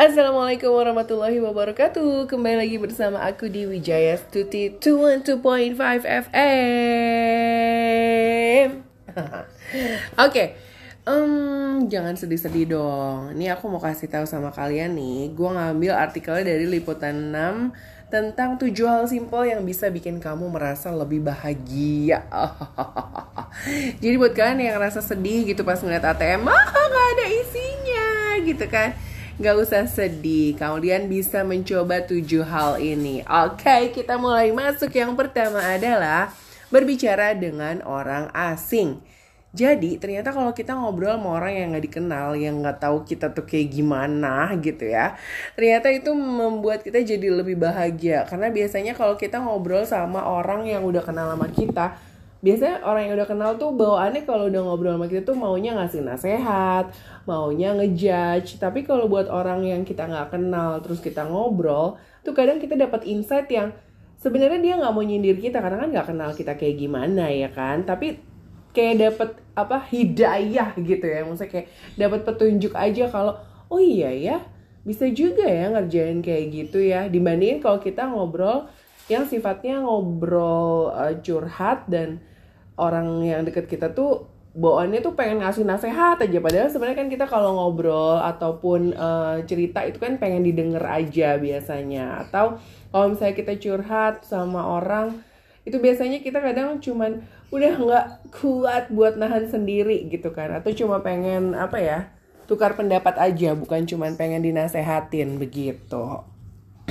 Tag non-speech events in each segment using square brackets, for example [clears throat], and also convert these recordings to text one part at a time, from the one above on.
Assalamualaikum warahmatullahi wabarakatuh. Kembali lagi bersama aku di Wijaya Stuti 212.5 FM [laughs] Oke um, Jangan sedih-sedih dong. Ini aku mau kasih tahu sama kalian nih Gue ngambil artikelnya dari Liputan 6 Tentang 7 hal simpel yang bisa bikin kamu merasa lebih bahagia. [laughs] Jadi buat kalian yang rasa sedih gitu pas ngeliat ATM Ah gak ada isinya gitu kan Gak usah sedih, kalian bisa mencoba tujuh hal ini. Oke, kita mulai masuk. Yang pertama adalah berbicara dengan orang asing. Jadi ternyata kalau kita ngobrol sama orang yang nggak dikenal, yang nggak tahu kita tuh kayak gimana gitu ya, ternyata itu membuat kita jadi lebih bahagia. Karena biasanya kalau kita ngobrol sama orang yang udah kenal sama kita, biasanya orang yang udah kenal tuh bawaannya kalau udah ngobrol sama kita tuh maunya ngasih nasehat, maunya ngejudge. Tapi kalau buat orang yang kita nggak kenal terus kita ngobrol, tuh kadang kita dapat insight yang sebenarnya dia nggak mau nyindir kita karena kan nggak kenal kita kayak gimana ya kan. Tapi kayak dapat apa hidayah gitu ya, maksudnya kayak dapat petunjuk aja kalau oh iya ya bisa juga ya ngerjain kayak gitu ya dibandingin kalau kita ngobrol yang sifatnya ngobrol uh, curhat dan orang yang deket kita tuh bawaannya tuh pengen ngasih nasehat aja. Padahal sebenarnya kan kita kalau ngobrol ataupun uh, cerita itu kan pengen didengar aja biasanya. Atau kalau misalnya kita curhat sama orang itu biasanya kita kadang cuman udah nggak kuat buat nahan sendiri gitu kan. Atau cuma pengen apa ya tukar pendapat aja. Bukan cuman pengen dinasehatin begitu.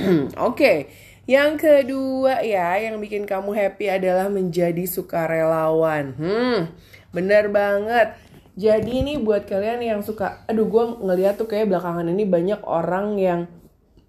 [clears throat] Oke. okay. Yang kedua ya, yang bikin kamu happy adalah menjadi sukarelawan. Hmm, bener banget. Jadi ini buat kalian yang suka, aduh gue ngeliat tuh kayak belakangan ini banyak orang yang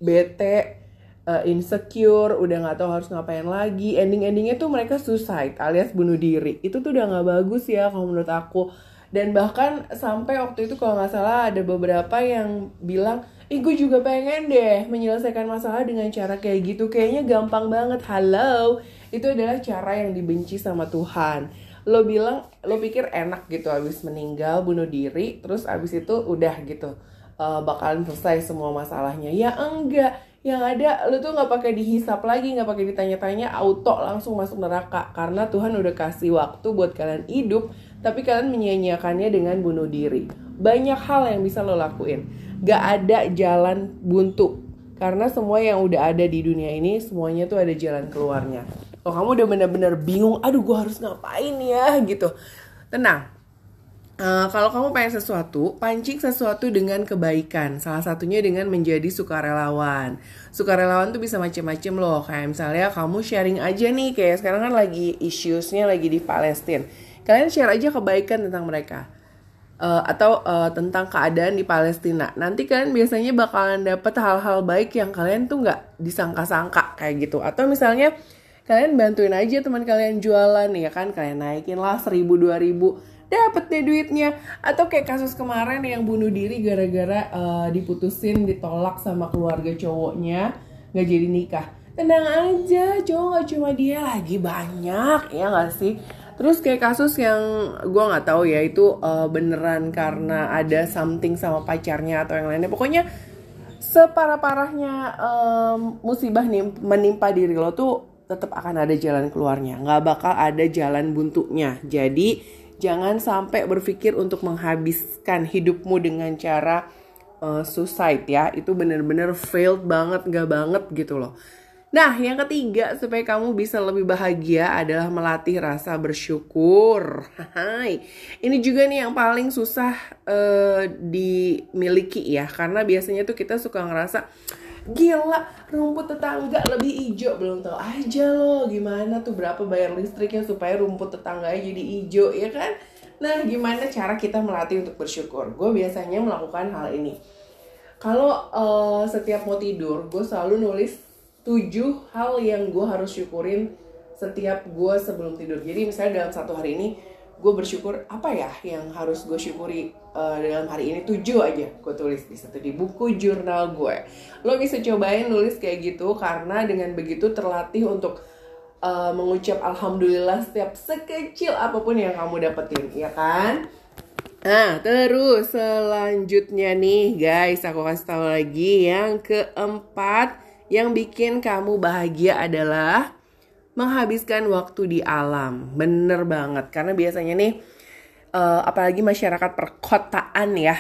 bete, uh, insecure, udah nggak tahu harus ngapain lagi. Ending-endingnya tuh mereka suicide alias bunuh diri. Itu tuh udah nggak bagus ya kalau menurut aku. Dan bahkan sampai waktu itu kalau nggak salah ada beberapa yang bilang Ih gue juga pengen deh menyelesaikan masalah dengan cara kayak gitu. Kayaknya gampang banget. Halo. Itu adalah cara yang dibenci sama Tuhan. Lo bilang, lo pikir enak gitu abis meninggal, bunuh diri Terus abis itu udah gitu uh, Bakalan selesai semua masalahnya. Ya enggak. Yang ada lo tuh nggak pakai dihisap lagi nggak pakai ditanya-tanya auto langsung masuk neraka. Karena Tuhan udah kasih waktu buat kalian hidup tapi kalian menyia-nyiakannya dengan bunuh diri. Banyak hal yang bisa lo lakuin gak ada jalan buntu karena semua yang udah ada di dunia ini semuanya tuh ada jalan keluarnya kalau kamu udah bener-bener bingung aduh gue harus ngapain ya gitu tenang Uh, kalau kamu pengen sesuatu, pancing sesuatu dengan kebaikan. Salah satunya dengan menjadi sukarelawan. Sukarelawan tuh bisa macem-macem loh. Kayak misalnya kamu sharing aja nih, kayak sekarang kan lagi issuesnya lagi di Palestina. Kalian share aja kebaikan tentang mereka uh, atau uh, tentang keadaan di Palestina. Nanti kalian biasanya bakalan dapet hal-hal baik yang kalian tuh nggak disangka-sangka kayak gitu. Atau misalnya kalian bantuin aja teman kalian jualan ya kan, kalian naikin lah seribu dua ribu. Dapet deh duitnya. Atau kayak kasus kemarin yang bunuh diri gara-gara uh, diputusin ditolak sama keluarga cowoknya nggak jadi nikah. Tenang aja cowok nggak cuma dia lagi banyak ya nggak sih Terus kayak kasus yang gue nggak tahu ya itu uh, beneran karena ada something sama pacarnya atau yang lainnya. Pokoknya separah-parahnya um, musibah nih menimpa diri lo tuh tetap akan ada jalan keluarnya. Nggak bakal ada jalan buntunya. Jadi jangan sampai berpikir untuk menghabiskan hidupmu dengan cara uh, suicide ya. Itu bener-bener failed banget, nggak banget gitu loh. Nah, yang ketiga supaya kamu bisa lebih bahagia adalah melatih rasa bersyukur. Hai. Ini juga nih yang paling susah uh, dimiliki ya, karena biasanya tuh kita suka ngerasa gila rumput tetangga lebih hijau belum tahu aja loh gimana tuh berapa bayar listriknya supaya rumput tetangganya jadi hijau ya kan nah gimana cara kita melatih untuk bersyukur gue biasanya melakukan hal ini kalau uh, setiap mau tidur gue selalu nulis tujuh hal yang gue harus syukurin setiap gue sebelum tidur. Jadi misalnya dalam satu hari ini gue bersyukur apa ya yang harus gue syukuri uh, dalam hari ini tujuh aja gue tulis di satu di buku jurnal gue. Lo bisa cobain nulis kayak gitu karena dengan begitu terlatih untuk uh, mengucap alhamdulillah setiap sekecil apa pun yang kamu dapetin, ya kan? Nah, terus selanjutnya nih guys, aku kasih tahu lagi yang keempat yang bikin kamu bahagia adalah menghabiskan waktu di alam. Bener banget, karena biasanya nih, uh, apalagi masyarakat perkotaan ya.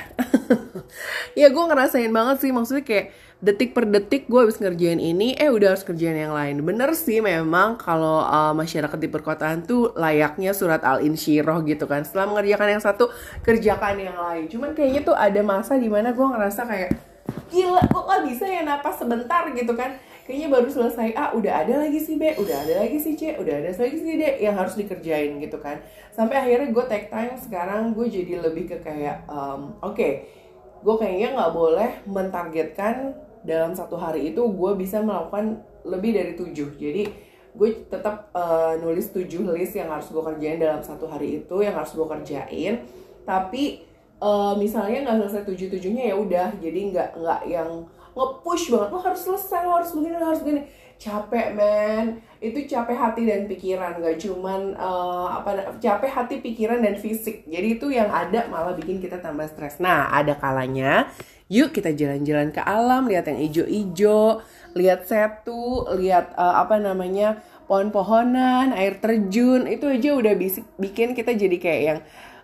[laughs] ya gue ngerasain banget sih, maksudnya kayak detik per detik gue habis ngerjain ini eh udah harus kerjain yang lain. Bener sih memang kalau uh, masyarakat di perkotaan tuh layaknya surat al insyirah gitu kan. Setelah mengerjakan yang satu kerjakan yang lain. Cuman kayaknya tuh ada masa di mana gue ngerasa kayak gila kok gak bisa ya napas sebentar gitu kan? Kayaknya baru selesai. A udah ada lagi si B udah ada lagi si C udah ada lagi si D yang harus dikerjain gitu kan. Sampai akhirnya gue take time. Sekarang gue jadi lebih ke kayak um, oke okay, gue kayaknya nggak boleh mentargetkan dalam satu hari itu gue bisa melakukan lebih dari tujuh. Jadi gue tetap uh, nulis tujuh list yang harus gue kerjain dalam satu hari itu yang harus gue kerjain. Tapi uh, misalnya nggak selesai tujuh tujuhnya ya udah. Jadi nggak nggak yang ngepush banget. Lo harus selesai lo harus begini lo harus begini. Capek men. Itu capek hati dan pikiran. Gak cuman uh, apa capek hati pikiran dan fisik. Jadi itu yang ada malah bikin kita tambah stres. Nah ada kalanya yuk kita jalan-jalan ke alam lihat yang ijo-ijo lihat setu lihat uh, apa namanya pohon-pohonan air terjun. Itu aja udah bikin kita jadi kayak yang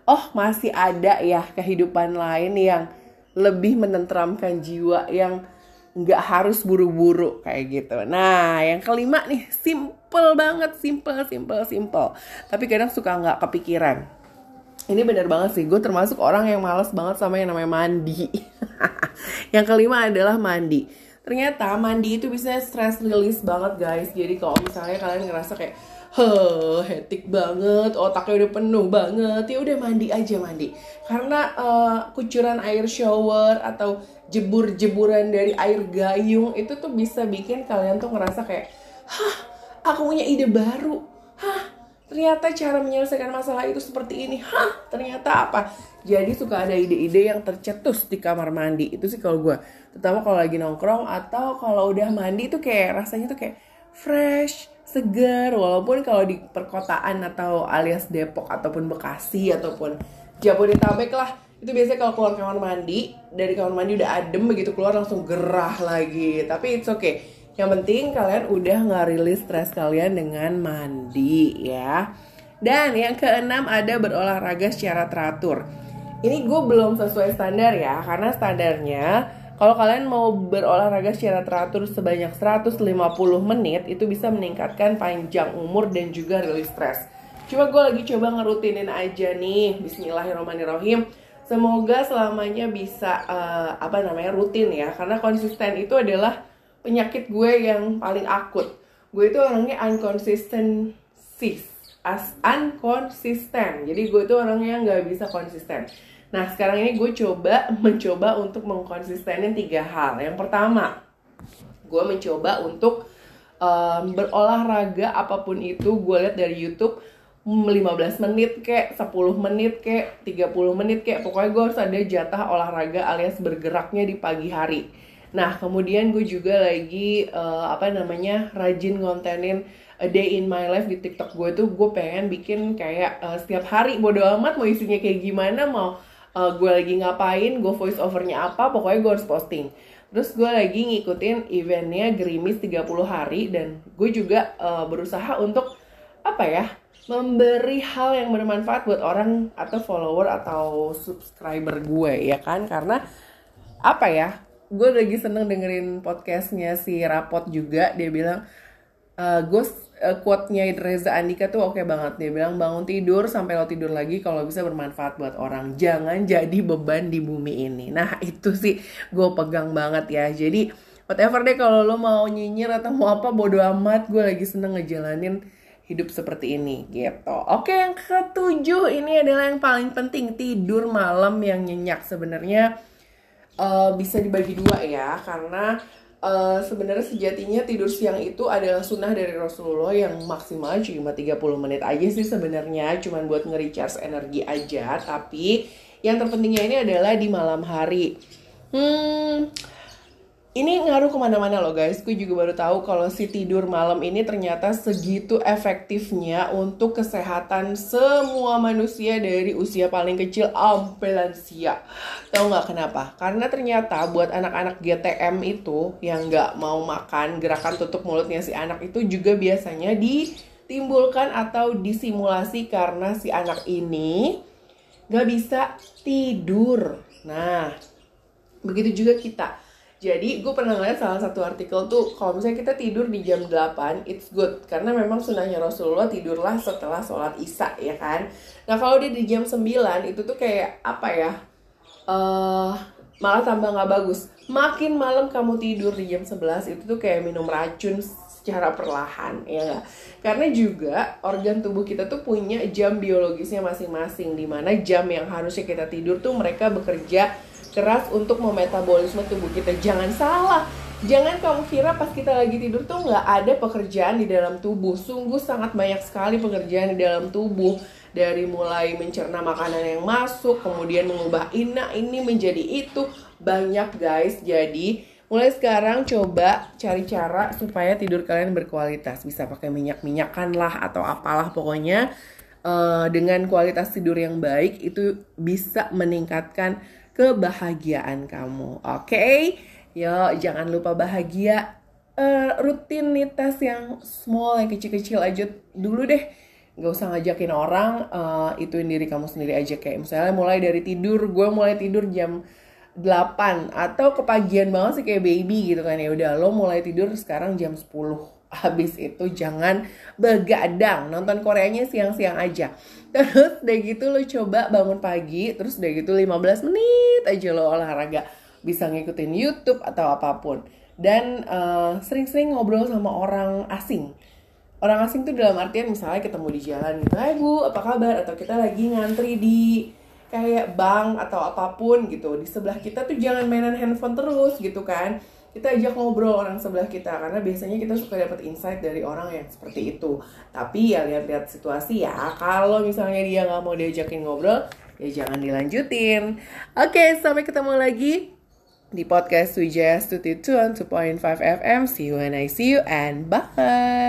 oh masih ada ya kehidupan lain yang lebih menenteramkan jiwa yang nggak harus buru-buru kayak gitu. Nah, yang kelima nih simple banget, simple, simple, simple. Tapi kadang suka nggak kepikiran. Ini bener banget sih, gue termasuk orang yang males banget sama yang namanya mandi. [laughs] yang kelima adalah mandi. Ternyata mandi itu bisa stress release banget guys. Jadi kalau misalnya kalian ngerasa kayak Heh, hetik banget, otaknya udah penuh banget. Ya udah mandi aja mandi. Karena uh, kucuran air shower atau jebur-jeburan dari air gayung itu tuh bisa bikin kalian tuh ngerasa kayak, hah, aku punya ide baru. Hah, ternyata cara menyelesaikan masalah itu seperti ini. Hah, ternyata apa? Jadi suka ada ide-ide yang tercetus di kamar mandi. Itu sih kalau gue. Terutama kalau lagi nongkrong atau kalau udah mandi tuh kayak rasanya tuh kayak fresh, segar. Walaupun kalau di perkotaan atau alias Depok ataupun Bekasi ataupun Jabodetabek lah itu biasanya kalau keluar kamar mandi dari kamar mandi udah adem begitu keluar langsung gerah lagi. Tapi it's okay. Yang penting kalian udah nggak rilis stres kalian dengan mandi ya. Dan yang keenam ada berolahraga secara teratur. Ini gue belum sesuai standar ya karena standarnya kalau kalian mau berolahraga secara teratur sebanyak 150 menit itu bisa meningkatkan panjang umur dan juga rilis stres Cuma gue lagi coba ngerutinin aja nih Bismillahirrahmanirrahim Semoga selamanya bisa uh, apa namanya rutin ya karena konsisten itu adalah penyakit gue yang paling akut. Gue itu orangnya unconsistency, as unconsistent. Jadi gue itu orangnya nggak bisa konsisten. Nah sekarang ini gue coba [laughs] mencoba untuk mengkonsistenin tiga hal. Yang pertama, gue mencoba untuk um, berolahraga apa pun itu gue lihat dari YouTube 15 menit kek, 10 menit kek, 30 menit kek, pokoknya gue harus ada jatah olahraga alias bergeraknya di pagi hari. Nah, kemudian gue juga lagi uh, apa namanya rajin ngontenin a day in my life di TikTok gue tuh gue pengen bikin kayak uh, setiap hari bodo amat mau isinya kayak gimana mau uh, gue lagi ngapain gue voice overnya apa pokoknya gue harus posting. Terus gue lagi ngikutin eventnya Grimis 30 hari dan gue juga uh, berusaha untuk apa ya memberi hal yang bermanfaat buat orang atau follower atau subscriber gue ya kan? Karena apa ya gue lagi seneng dengerin podcastnya si Rapot juga dia bilang uh, gue uh, quote-nya Reza Andika tuh oke okay banget. Dia bilang bangun tidur sampai lo tidur lagi kalau bisa bermanfaat buat orang. Jangan jadi beban di bumi ini. Nah [laughs] itu sih gue pegang banget ya. Jadi whatever deh kalau lo mau nyinyir atau mau apa bodo amat. Gue lagi seneng ngejalanin hidup seperti ini gitu. Oke, yang ketujuh ini adalah yang paling penting. Tidur malam yang nyenyak. Sebenarnya uh, bisa dibagi dua ya karena uh, sebenarnya sejatinya tidur siang itu adalah sunnah dari Rasulullah yang maksimal cuma 30 menit aja sih sebenarnya cuman buat nge-recharge energi aja tapi yang terpentingnya ini adalah di malam hari. Hmm, ini ngaruh ke mana-mana loh guys. Gue juga baru tahu kalau si tidur malam ini ternyata segitu efektifnya untuk kesehatan semua manusia dari usia paling kecil sampai lansia. Tahu nggak kenapa? Karena ternyata buat anak-anak GTM itu yang nggak mau makan gerakan tutup mulutnya si anak itu juga biasanya ditimbulkan atau disimulasi karena si anak ini nggak bisa tidur. Nah, begitu juga kita jadi gue pernah ngeliat salah satu artikel tuh kalau misalnya kita tidur di jam 8 it's good karena memang sunahnya Rasulullah tidurlah setelah sholat isya ya kan. Nah kalau dia di jam 9 itu tuh kayak apa ya? Uh, malah tambah nggak bagus. Makin malam kamu tidur di jam 11 itu tuh kayak minum racun secara perlahan ya gak? Karena juga organ tubuh kita tuh punya jam biologisnya masing-masing di mana jam yang harusnya kita tidur tuh mereka bekerja keras untuk memetabolisme tubuh kita. Jangan salah, jangan kamu kira pas kita lagi tidur tuh nggak ada pekerjaan di dalam tubuh. Sungguh sangat banyak sekali pekerjaan di dalam tubuh. Dari mulai mencerna makanan yang masuk, kemudian mengubah ina ini menjadi itu. Banyak guys, jadi mulai sekarang coba cari cara supaya tidur kalian berkualitas. Bisa pakai minyak-minyakan lah atau apalah pokoknya. Uh, dengan kualitas tidur yang baik itu bisa meningkatkan kebahagiaan kamu. Oke, okay? yo jangan lupa bahagia. Uh, rutinitas yang small yang kecil-kecil aja dulu deh Gak usah ngajakin orang uh, ituin diri kamu sendiri aja kayak misalnya mulai dari tidur gue mulai tidur jam 8 atau kepagian banget sih kayak baby gitu kan ya udah lo mulai tidur sekarang jam 10 habis itu jangan begadang. Nonton Koreanya siang-siang aja. Terus udah gitu lo coba bangun pagi terus udah gitu 15 menit aja lo olahraga. Bisa ngikutin YouTube atau apa pun. Dan eh, sering-sering ngobrol sama orang asing. Orang asing tuh dalam artian misalnya ketemu di jalan gitu Hai bu apa kabar? Atau kita lagi ngantri di kayak bank atau apa pun gitu. Di sebelah kita tuh jangan mainan handphone terus gitu kan kita ajak ngobrol orang sebelah kita karena biasanya kita suka dapat insight dari orang yang seperti itu. Tapi ya lihat-lihat situasi ya kalau misalnya dia nggak mau diajakin ngobrol ya jangan dilanjutin. Oke sampai ketemu lagi di podcast Wijaya Studio 2.5 FM see you when I see you and bye